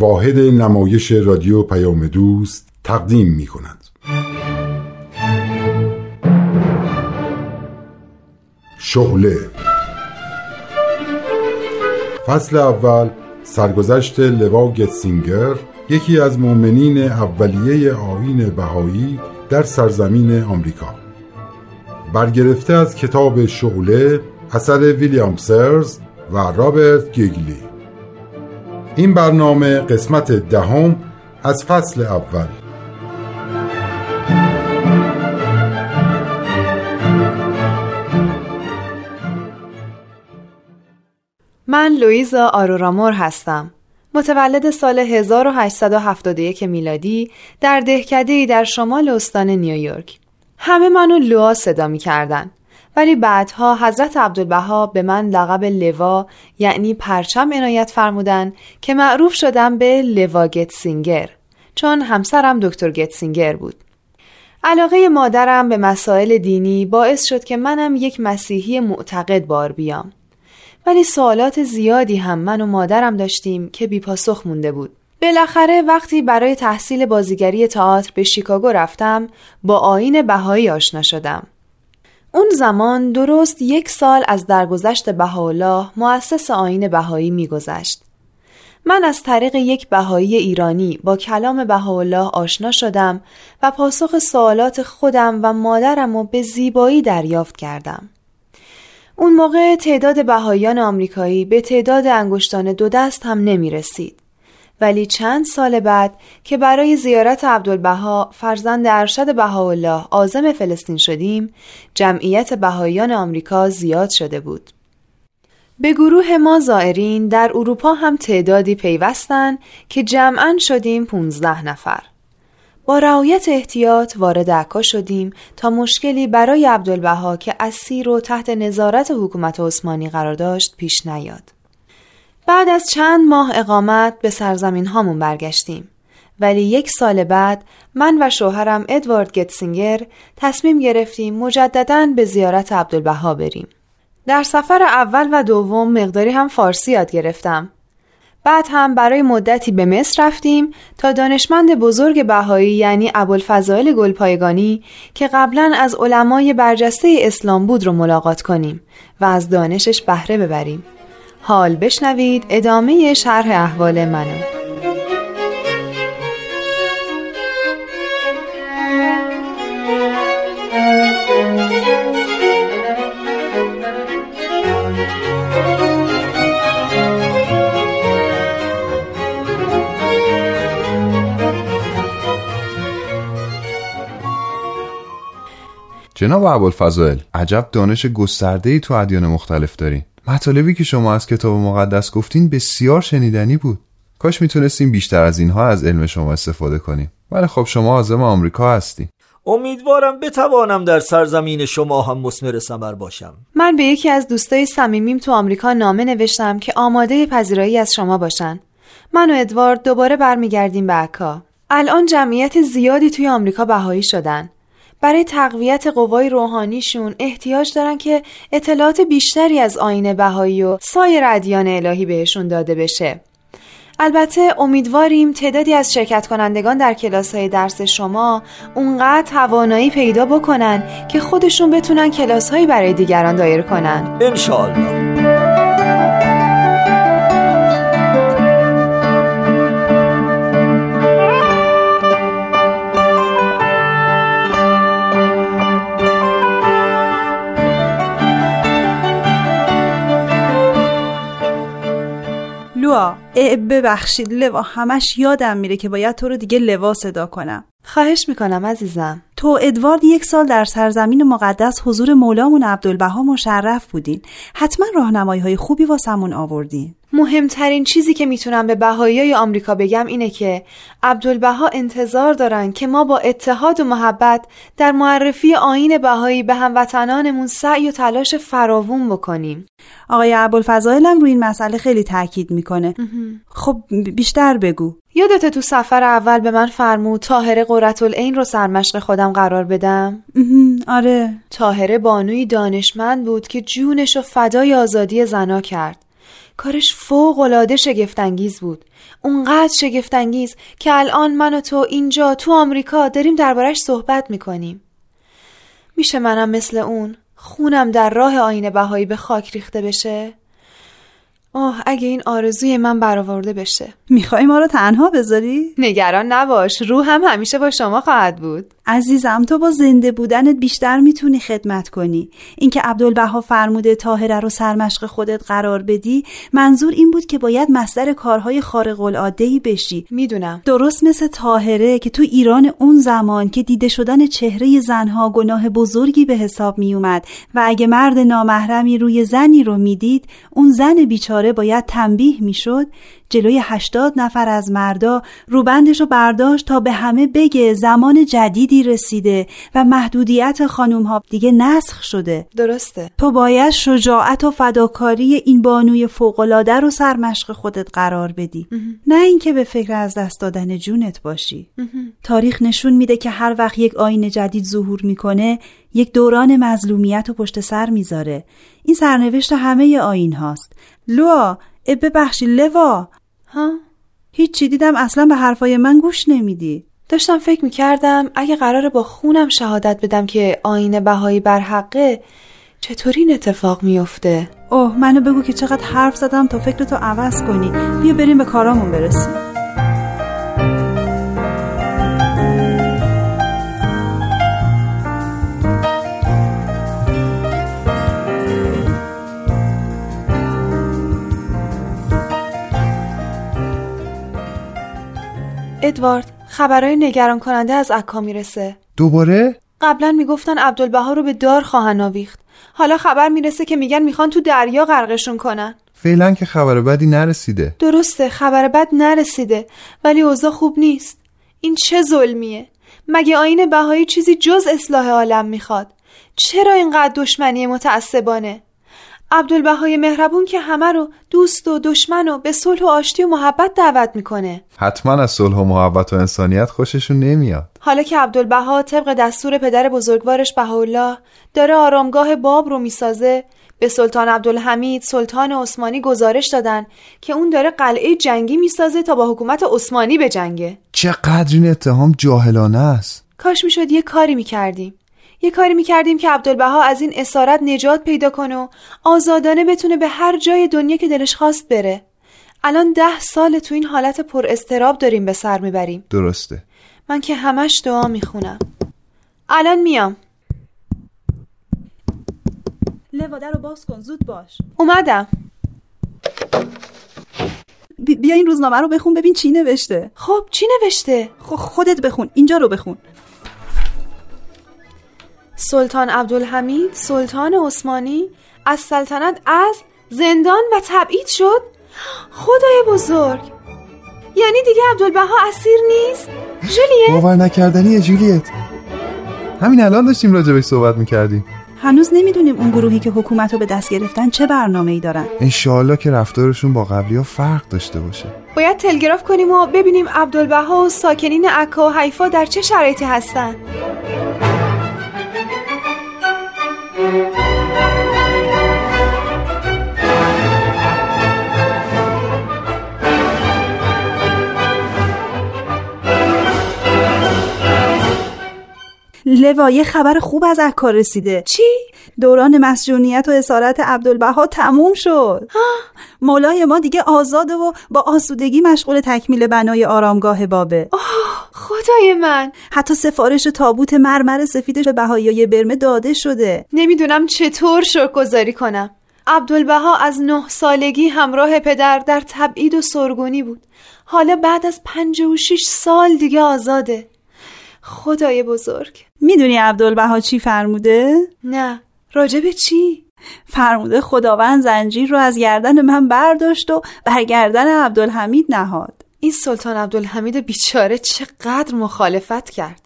واحد نمایش رادیو پیام دوست تقدیم می کند. شعله فصل اول سرگذشت لوا گتسینگر یکی از مؤمنین اولیه آیین بهایی در سرزمین آمریکا. برگرفته از کتاب شعله اثر ویلیام سرز و رابرت گیگلی. این برنامه قسمت دهم از فصل اول من لویزا آرورامور هستم. متولد سال 1871 میلادی در دهکده در شمال استان نیویورک. همه منو لوا صدا می کردن. ولی بعدها حضرت عبدالبها به من لقب لوا یعنی پرچم عنایت فرمودن که معروف شدم به لوا گتسینگر چون همسرم دکتر گتسینگر بود. علاقه مادرم به مسائل دینی باعث شد که منم یک مسیحی معتقد بار بیام. ولی سوالات زیادی هم من و مادرم داشتیم که بیپاسخ مونده بود. بالاخره وقتی برای تحصیل بازیگری تئاتر به شیکاگو رفتم با آین بهایی آشنا شدم. اون زمان درست یک سال از درگذشت بهاءالله مؤسس آین بهایی میگذشت. من از طریق یک بهایی ایرانی با کلام بهاءالله آشنا شدم و پاسخ سوالات خودم و مادرم رو به زیبایی دریافت کردم. اون موقع تعداد بهاییان آمریکایی به تعداد انگشتان دو دست هم نمی رسید. ولی چند سال بعد که برای زیارت عبدالبها فرزند ارشد بهاءالله عازم فلسطین شدیم جمعیت بهاییان آمریکا زیاد شده بود. به گروه ما زائرین در اروپا هم تعدادی پیوستن که جمعا شدیم 15 نفر. با رعایت احتیاط وارد عکا شدیم تا مشکلی برای عبدالبها که اسیر و تحت نظارت حکومت عثمانی قرار داشت پیش نیاد. بعد از چند ماه اقامت به سرزمین هامون برگشتیم. ولی یک سال بعد من و شوهرم ادوارد گتسینگر تصمیم گرفتیم مجددا به زیارت عبدالبها بریم. در سفر اول و دوم مقداری هم فارسی یاد گرفتم. بعد هم برای مدتی به مصر رفتیم تا دانشمند بزرگ بهایی یعنی ابوالفضائل گلپایگانی که قبلا از علمای برجسته اسلام بود رو ملاقات کنیم و از دانشش بهره ببریم. حال بشنوید ادامه شرح احوال منو. جناب ابوالفضائل عجب دانش گسترده ای تو ادیان مختلف دارین. مطالبی که شما از کتاب مقدس گفتین بسیار شنیدنی بود. کاش می‌تونستیم بیشتر از اینها از علم شما استفاده کنیم. ولی خب شما عازم آمریکا هستی امیدوارم بتوانم در سرزمین شما هم مسمر سمر باشم. من به یکی از دوستای صمیمیم تو آمریکا نامه نوشتم که آماده پذیرایی از شما باشن. من و ادوارد دوباره برمیگردیم به عکا. الان جمعیت زیادی توی آمریکا بهایی شدن. برای تقویت قوای روحانیشون احتیاج دارن که اطلاعات بیشتری از آین بهایی و سایر ادیان الهی بهشون داده بشه. البته امیدواریم تعدادی از شرکت کنندگان در کلاس های درس شما اونقدر توانایی پیدا بکنن که خودشون بتونن کلاس برای دیگران دایر کنن. انشاءالله. ببخشید لوا همش یادم میره که باید تو رو دیگه لوا صدا کنم. خواهش می‌کنم عزیزم. تو ادوارد یک سال در سرزمین مقدس حضور مولامون عبدالبها مشرف بودین. حتما راهنمایی های خوبی واسمون آوردین. مهمترین چیزی که می‌تونم به بهایی آمریکا بگم اینه که عبدالبها انتظار دارن که ما با اتحاد و محبت در معرفی آین بهایی به هموطنانمون سعی و تلاش فراوون بکنیم. آقای ابوالفضائل هم روی این مسئله خیلی تاکید می‌کنه. خب بیشتر بگو. یادت تو سفر اول به من فرمود تاهره قرتالعین رو سرمشق خودم قرار بدم؟ آره. تاهره بانوی دانشمند بود که جونش رو فدای آزادی زنا کرد. کارش فوق العاده شگفتانگیز بود. اونقدر شگفتانگیز که الان من و تو اینجا تو آمریکا داریم دربارش صحبت می‌کنیم. میشه منم مثل اون خونم در راه آین بهایی به خاک ریخته بشه؟ آه اگه این آرزوی من برآورده بشه. می‌خوای ما رو تنها بذاری؟ نگران نباش روح هم همیشه با شما خواهد بود. عزیزم تو با زنده بودنت بیشتر می‌تونی خدمت کنی. اینکه عبدالبها فرموده تاهره رو سرمشق خودت قرار بدی منظور این بود که باید مصدر کارهای خارق العاده ای بشی. می‌دونم. درست مثل تاهره که تو ایران اون زمان که دیده شدن چهره زنها گناه بزرگی به حساب میومد و اگه مرد نامحرمی روی زنی رو می‌دید اون زن بیچاره باید تنبیه می‌شد جلوی هشتاد نفر از مردا روبندش رو برداشت تا به همه بگه زمان جدیدی رسیده و محدودیت خانوم ها دیگه نسخ شده. درسته. تو باید شجاعت و فداکاری این بانوی فوقالعاده رو سرمشق خودت قرار بدی. نه اینکه به فکر از دست دادن جونت باشی. تاریخ نشون میده که هر وقت یک آین جدید ظهور می‌کنه یک دوران مظلومیت و پشت سر می‌ذاره. این سرنوشت همه آین هاست. لوا ببخشی لوا. ها؟ هیچی دیدم اصلا به حرفای من گوش نمیدی. داشتم فکر می‌کردم اگه قراره با خونم شهادت بدم که آین بهایی بر حقه چطوری این اتفاق میفته اوه منو بگو که چقدر حرف زدم تا فکرتو عوض کنی. بیا بریم به کارامون برسیم. ادوارد خبرهای نگران کننده از عکا می‌رسه. دوباره؟ قبلا می‌گفتن عبدالبها رو به دار خواهن آویخت. حالا خبر می‌رسه که میگن می‌خوان تو دریا غرقشون کنن. فعلا که خبر بدی نرسیده. درسته خبر بد نرسیده ولی اوضاع خوب نیست. این چه ظلمیه؟ مگه آین بهایی چیزی جز اصلاح عالم می‌خواد؟ چرا اینقدر دشمنی متعصبانه؟ عبدالبهای مهربون که همه رو دوست و دشمن و به صلح و آشتی و محبت دعوت می‌کنه. حتما از صلح و محبت و انسانیت خوششون نمیاد. حالا که عبدالبها طبق دستور پدر بزرگوارش بهاءالله داره آرامگاه باب رو می‌سازه به سلطان عبدالحمید سلطان عثمانی گزارش دادن که اون داره قلعه جنگی می‌سازه تا با حکومت عثمانی بجنگه چقدر این اتهام جاهلانه است. کاش می‌شد یه کاری می‌کردیم. یه کاری می‌کردیم که عبدالبها از این اسارت نجات پیدا کنه و آزادانه بتونه به هر جای دنیا که دلش خواست بره. الان ده سال تو این حالت پر استراب داریم به سر می‌بریم. درسته. من که همش دعا می‌خونم. الان میام. لوا در رو باز کن زود باش. اومدم. بی- بیا این روزنامه رو بخون ببین چی نوشته. خب چی نوشته؟ خب خودت بخون اینجا رو بخون. سلطان عبدالحمید سلطان عثمانی از سلطنت از زندان و تبعید شد؟ خدای بزرگ! یعنی دیگه عبدالبها اسیر نیست؟ جولیت باور نکردنیه جولیت همین الان داشتیم راجبش صحبت می‌کردیم. هنوز نمی‌دونیم اون گروهی که حکومت رو به دست گرفتن چه برنامه ای دارن. انشاالله که رفتارشون با قبلی ها فرق داشته باشه. باید تلگراف کنیم و ببینیم عبدالبها و ساکنین عکا و حیفا در چه شرایطی هستن. لوا یه خبر خوب از عکا رسیده. چی؟ دوران مسجونیت و اسارت عبدالبها تموم شد. مولای ما دیگه آزاده و با آسودگی مشغول تکمیل بنای آرامگاه بابه. خدای من. حتی سفارش تابوت مرمر سفیدش به بهایی برمه داده شده. نمی‌دونم چطور شکرگزاری کنم. عبدالبها از نه سالگی همراه پدر در تبعید و سرگونی بود. حالا بعد از پنج و شیش سال دیگه آزاده. خدای بزرگ. می‌دونی عبدالبها چی فرموده؟ نه. راجب چی؟ فرموده خداوند زنجیر رو از گردن من برداشت و بر گردن عبدالحمید نهاد. این سلطان عبدالحمید بیچاره چقدر مخالفت کرد.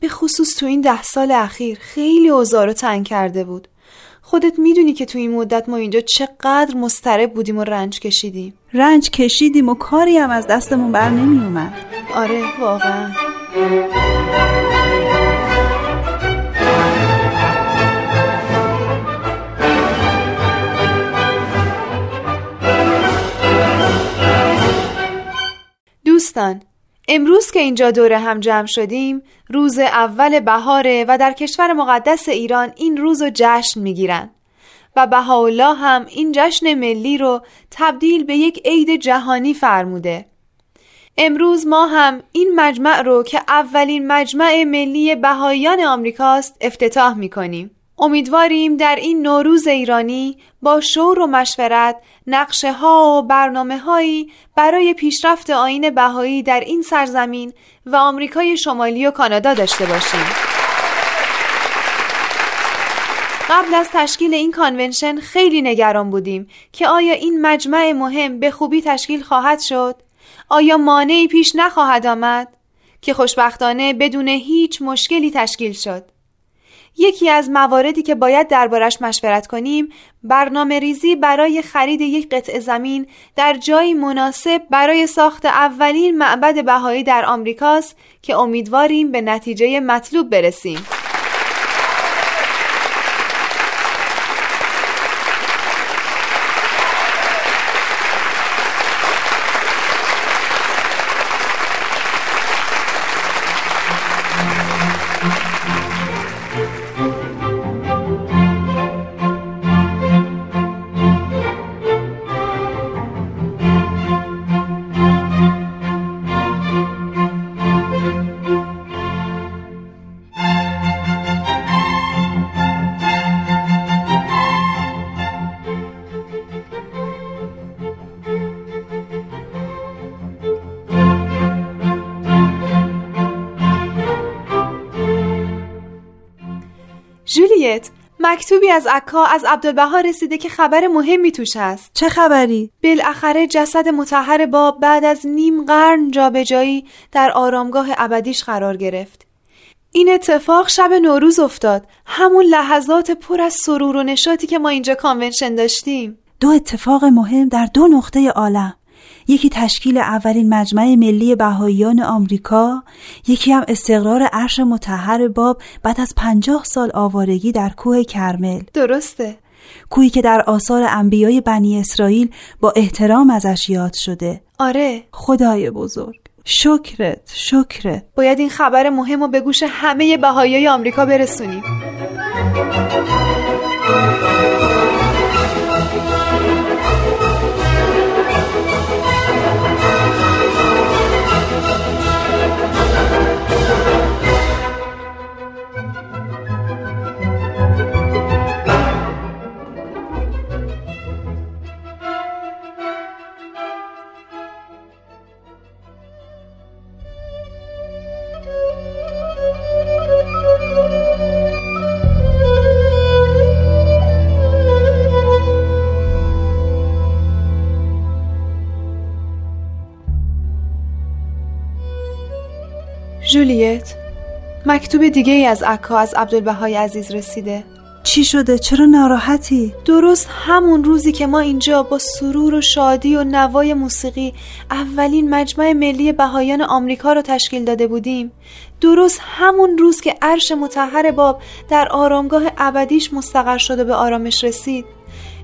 به خصوص تو این ده سال اخیر خیلی اوضاع رو تنگ کرده بود. خودت می‌دونی که تو این مدت ما اینجا چقدر مضطرب بودیم و رنج کشیدیم. رنج کشیدیم و کاری هم از دستمون بر نمی اومد آره واقعا. دوستان امروز که اینجا دوره هم جمع شدیم روز اول بهاره و در کشور مقدس ایران این روز رو جشن می‌گیرن. و بهاءالله هم این جشن ملی رو تبدیل به یک عید جهانی فرموده. امروز ما هم این مجمع رو که اولین مجمع ملی بهاییان آمریکاست افتتاح می‌کنیم. امیدواریم در این نوروز ایرانی با شور و مشورت نقشه ها و برنامه هایی برای پیشرفت آین بهایی در این سرزمین و آمریکای شمالی و کانادا داشته باشیم. قبل از تشکیل این کانونشن خیلی نگران بودیم که آیا این مجمع مهم به خوبی تشکیل خواهد شد؟ آیا مانعی پیش نخواهد آمد؟ که خوشبختانه بدون هیچ مشکلی تشکیل شد. یکی از مواردی که باید دربارش مشورت کنیم برنامه ریزی برای خرید یک قطع زمین در جایی مناسب برای ساخت اولین معبد بهایی در آمریکاست که امیدواریم به نتیجه مطلوب برسیم. جولیت مکتوبی از عکا از عبدالبها رسیده که خبر مهمی توش هست. چه خبری؟ بالاخره جسد متحر باب بعد از نیم قرن جابجایی در آرامگاه ابدیش قرار گرفت. این اتفاق شب نوروز افتاد. همون لحظات پر از سرور و نشاطی که ما اینجا کانونشن داشتیم. دو اتفاق مهم در دو نقطه عالم. یکی تشکیل اولین مجمع ملی بهاییان آمریکا یکی هم استقرار عرش متحر باب بعد از پنجاه سال آوارگی در کوه کرمل. درسته. کوهی که در آثار انبیای بنی اسرائیل با احترام ازش یاد شده. آره. خدای بزرگ. شکرت شکرت. باید این خبر مهم رو به گوش همه بهاییای آمریکا برسونیم. مکتوب دیگه ای از عکا از عبدالبهای عزیز رسیده چی شده؟ چرا ناراحتی؟ درست همون روزی که ما اینجا با سرور و شادی و نوای موسیقی اولین مجمع ملی بهایان آمریکا رو تشکیل داده بودیم درست همون روز که عرش متحر باب در آرامگاه ابدیش مستقر شده به آرامش رسید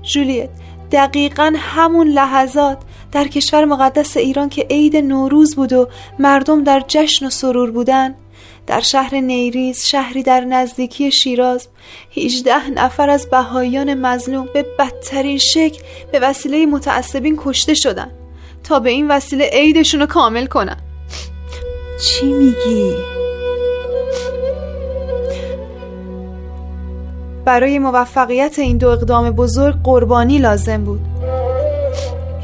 جولیت دقیقا همون لحظات در کشور مقدس ایران که عید نوروز بود و مردم در جشن و سرور بودن در شهر نیریز شهری در نزدیکی شیراز 18 نفر از بهاییان مظلوم به بدترین شکل به وسیله متعصبین کشته شدن تا به این وسیله عیدشون رو کامل کنن چی میگی؟ برای موفقیت این دو اقدام بزرگ قربانی لازم بود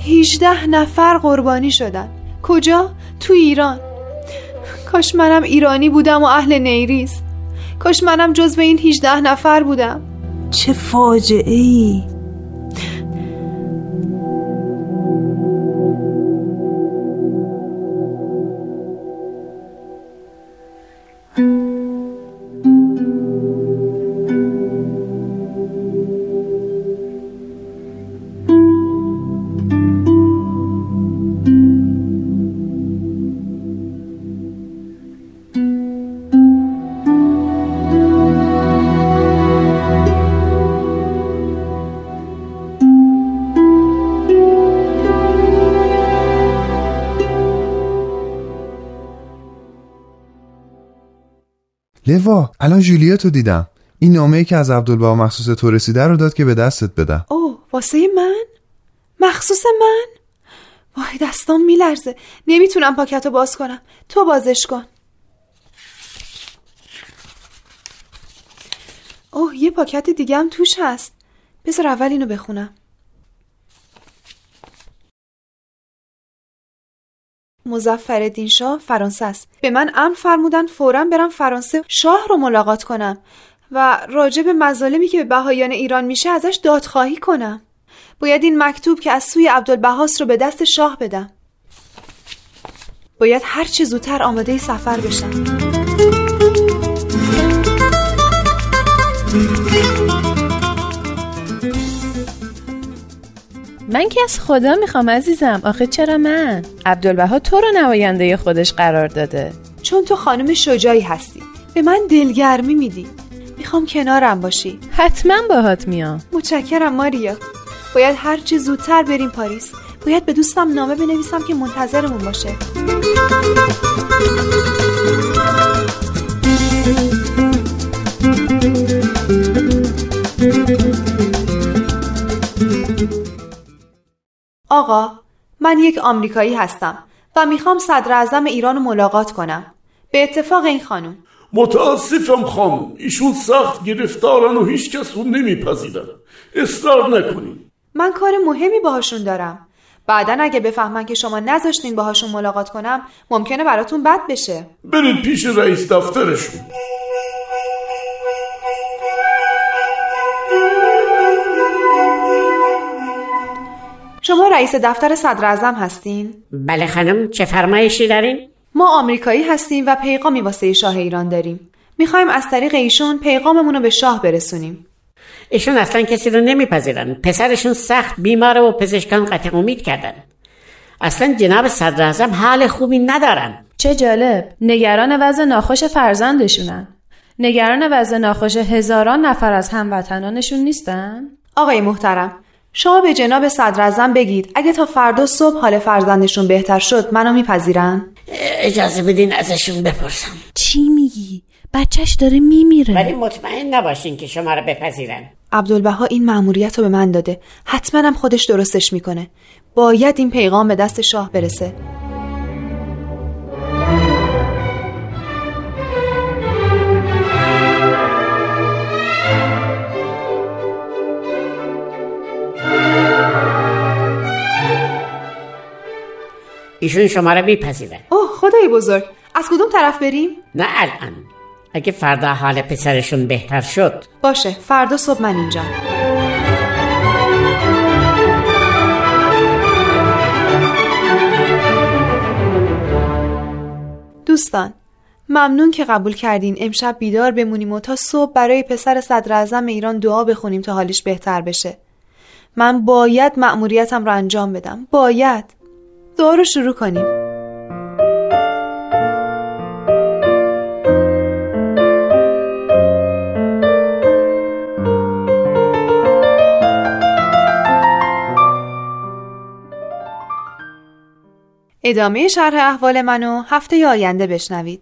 18 نفر قربانی شدن کجا؟ تو ایران کاش منم ایرانی بودم و اهل نیریز کاش منم جزو این 18 نفر بودم. چه فاجعه ای لوا الان جولیتو دیدم. این نامه ای که از عبدالبها مخصوص تو رسیده رو داد که به دستت بدم. اوه واسه من؟ مخصوص من؟ وای دستام میلرزه. نمی‌تونم پاکتو باز کنم. تو بازش کن. اوه یه پاکت دیگه هم توش هست. بذار اول اینو بخونم. مزفر شاه فرانسه است. به من امر فرمودن فورا برم فرانسه شاه رو ملاقات کنم و راجع به مظالمی که به بهایان ایران میشه ازش دادخواهی کنم. باید این مکتوب که از سوی عبدالبهاس رو به دست شاه بدم. باید هر چه زودتر آماده سفر بشم. من که از خدا می‌خوام عزیزم. آخه چرا من؟ عبدالبها تو رو نماینده خودش قرار داده. چون تو خانم شجاعی هستی. به من دلگرمی میدی. می‌خوام کنارم باشی. حتما باهات میام. متشکرم ماریا. باید هر چی زودتر بریم پاریس. باید به دوستم نامه بنویسم که منتظرمون باشه. آقا من یک آمریکایی هستم و می‌خوام صدر اعظم ایران رو ملاقات کنم. به اتفاق این خانم. متاسفم خانم. ایشون سخت گرفتارن و هیچ کس رو نمیپذیرن. اصرار نکنین. من کار مهمی باهاشون دارم. بعدا اگه بفهمن که شما نذاشتین باهاشون ملاقات کنم ممکنه براتون بد بشه. برید پیش رئیس دفترشون. شما رئیس دفتر صدر اعظم هستین؟ بله خانم چه فرمایشی دارین؟ ما آمریکایی هستیم و پیغامی واسه شاه ایران داریم. می‌خوایم از طریق ایشون پیغاممون رو به شاه برسونیم. ایشون اصلا کسی رو نمیپذیرن. پسرشون سخت بیماره و پزشکان قطع امید کردن. اصلا جناب صدر حال خوبی ندارن. چه جالب. نگران وضع ناخوش فرزندشونن. نگران وضع ناخوش هزاران نفر از هموطنانشون نیستن؟ آقای محترم شما به جناب صدر بگید. اگه تا فردا صبح حال فرزندشون بهتر شد منو میپذیرن؟ اجازه بدین ازشون بپرسم. چی میگی؟ بچهش داره میمیره. ولی مطمئن نباشین که شما رو بپذیرن. عبدالبها این مأموریت رو به من داده. حتما هم خودش درستش می‌کنه. باید این پیغام به دست شاه برسه. ایشون شما رو میپذیرن. اوه خدای بزرگ. از کدوم طرف بریم؟ نه الان. اگه فردا حال پسرشون بهتر شد. باشه فردا صبح من اینجا. دوستان ممنون که قبول کردین. امشب بیدار بمونیم و تا صبح برای پسر صدر ایران دعا بخونیم تا حالش بهتر بشه. من باید مأموریتم رو انجام بدم. باید. دعا رو شروع کنیم. ادامه شرح احوال منو هفته آینده بشنوید.